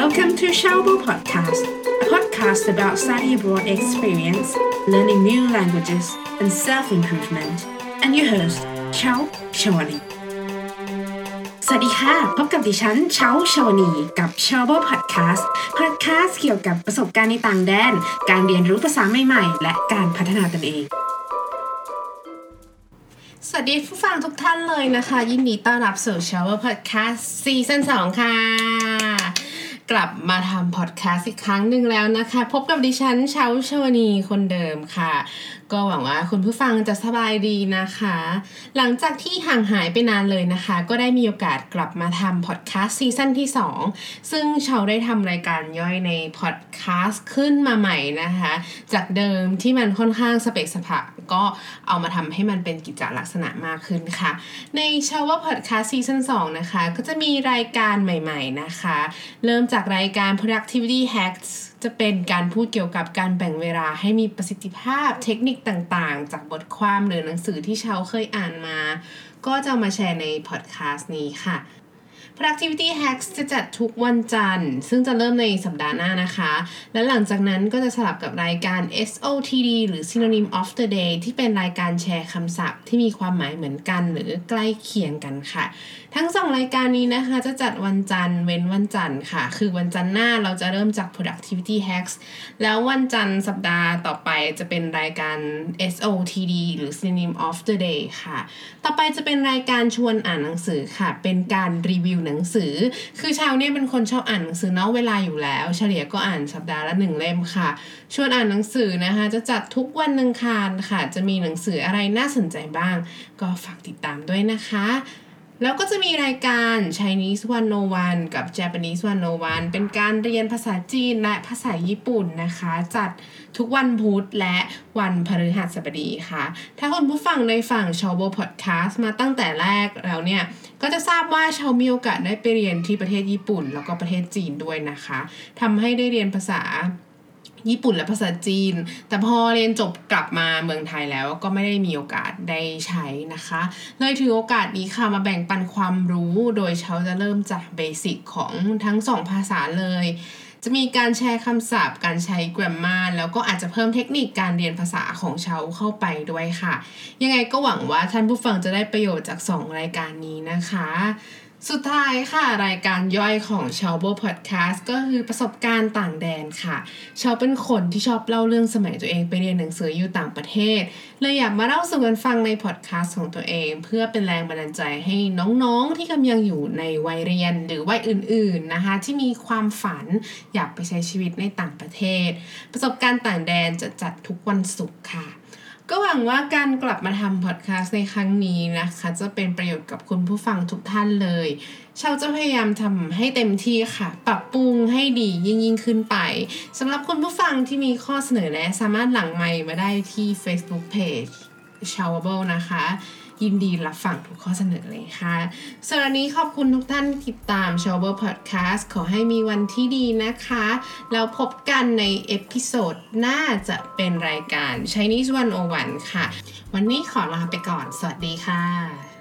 Welcome to Shower Podcast, a podcast about study abroad experience, learning new languages, and self improvement. And your host, Chao Shawani. สวัสดีค่ะ พบกับดิฉันเช้าชาวนีกับ s h o w b o Podcast Podcast เกี่ยวกับประสบการณ์ในต่างแดน การเรียนรู้ภาษาใหม่ๆ และการพัฒนาตนเองสวัสดีผู้ฟังทุกท่านเลยนะคะ ยินดีต้อนรับสู่ Shower Podcast ซีซั่น2ค่ะ กลับมาทำพอดแคสต์อีกครั้งหนึ่งแล้วนะคะ พบกับดิฉันเชาชวนีคนเดิมค่ะ ก็หวังว่าคุณผู้ฟังจะสบายดีนะคะ หลังจากที่ห่างหายไปนานเลยนะคะ ก็ได้มีโอกาสกลับมาทำพอดแคสต์ซีซั่นที่ 2 ซึ่งเชาได้ทำรายการย่อยในพอดแคสต์ขึ้นมาใหม่นะคะ จากเดิมที่มันค่อนข้างสะเปะสะปะก็เอามาทำให้มันเป็นกิจลักษณะมากขึ้นค่ะ ในเชาวว่าพอดแคสต์ซีซั่น2นะคะก็จะมีรายการใหม่ ๆนะคะ เริ่มจากจากรายการ productivity hacks จะเป็นการพูดเกี่ยวกับการแบ่งเวลาให้มีประสิทธิภาพเทคนิคต่างๆ จากบทความหรือหนังสือที่เชาเคยอ่านมา ก็จะมาแชร์ในพอดแคสต์นี้ค่ะ productivity hacks จะจัดทุกวันจันทร์ ซึ่งจะเริ่มในสัปดาห์หน้านะคะ และหลังจากนั้นก็จะสลับกับรายการ SOTD หรือ Synonym of the Day ที่เป็นรายการแชร์คำศัพท์ ที่มีความหมายเหมือนกันหรือใกล้เคียงกันค่ะ ทั้งสองรายการนี้นะคะจะจัดวันจันทร์เว้นวันจันทร์ค่ะ คือวันจันทร์หน้าเราจะเริ่มจาก productivity hacks แล้ววันจันทร์สัปดาห์ต่อไปจะเป็นรายการ SOTD หรือ Synonym of the Day ค่ะ ต่อไปจะเป็นรายการชวนอ่านหนังสือค่ะ เป็นการรีวิวหนังสือ คือชาวเนี่ยเป็นคนชอบอ่านหนังสือนอกเวลาอยู่แล้ว เฉลี่ยก็อ่านสัปดาห์ละหนึ่งเล่มค่ะ ชวนอ่านหนังสือนะคะ จะจัดทุกวันอังคารค่ะ จะมีหนังสืออะไรน่าสนใจบ้าง ก็ฝากติดตามด้วยนะคะ แล้วก็จะมีรายการ Chinese 101 กับ Japanese 101 เป็นการเรียนภาษาจีนและภาษาญี่ปุ่นนะคะ จัดทุกวันพุธและวันพฤหัสบดีค่ะ ถ้าคุณผู้ฟังในฝั่งชาวโบพอดแคสต์มาตั้งแต่แรกแล้วเนี่ย ก็จะทราบว่าชาวมีโอกาสได้ไปเรียนที่ประเทศญี่ปุ่น แล้วก็ประเทศจีนด้วยนะคะทำให้ได้เรียนภาษา ญี่ปุ่นและภาษาจีน แต่พอเรียนจบกลับมาเมืองไทยแล้วก็ไม่ได้มีโอกาสได้ใช้นะคะ เลยถือโอกาสนี้ค่ะมาแบ่งปันความรู้โดยเชาจะเริ่มจากเบสิกของทั้งสองภาษาเลย จะมีการแชร์คำศัพท์ การใช้ grammar แล้วก็อาจจะเพิ่มเทคนิคการเรียนภาษาของเชาเข้าไปด้วยค่ะ ยังไงก็หวังว่าท่านผู้ฟังจะได้ประโยชน์จาก 2 รายการนี้นะคะ สุดท้ายค่ะรายการย่อยของชาวโบพอดแคสต์ก็คือประสบการณ์ต่างแดนค่ะชาวเป็นคนที่ชอบเล่าเรื่องสมัยตัวเองไปเรียนหนังสืออยู่ต่างประเทศเลยอยากมาเล่าสู่กันฟังในพอดแคสต์ของตัวเอง เพื่อเป็นแรงบันดาลใจให้น้องๆที่กำลังอยู่ในวัยเรียนหรือวัยอื่นๆนะคะที่มีความฝันอยากไปใช้ชีวิตในต่างประเทศ ประสบการณ์ต่างแดนจะจัดทุกวันศุกร์ค่ะ ก็หวังว่าการกลับมาทำพอดแคสต์ในครั้งนี้นะคะ จะเป็นประโยชน์กับคุณผู้ฟังทุกท่านเลยเชาจะพยายามทำให้เต็มที่ค่ะ ปรับปรุงให้ดียิ่งยิ่งขึ้นไปสำหรับคุณผู้ฟังที่มีข้อเสนอแนะสามารถหลังไมค์มาได้ที่ Facebook Page s h o w a b l e นะคะ ยินดีรับฟังทุกข้อเสนอเลยค่ะสำหรับวันนี้ขอบคุณทุกท่านที่ติดตาม s h o w a b l e Podcast ขอให้มีวันที่ดีนะคะแล้วพบกันใน episode หน้าจะเป็นรายการ Chinese 101 ค่ะ วันนี้ขอลาไปก่อน สวัสดีค่ะ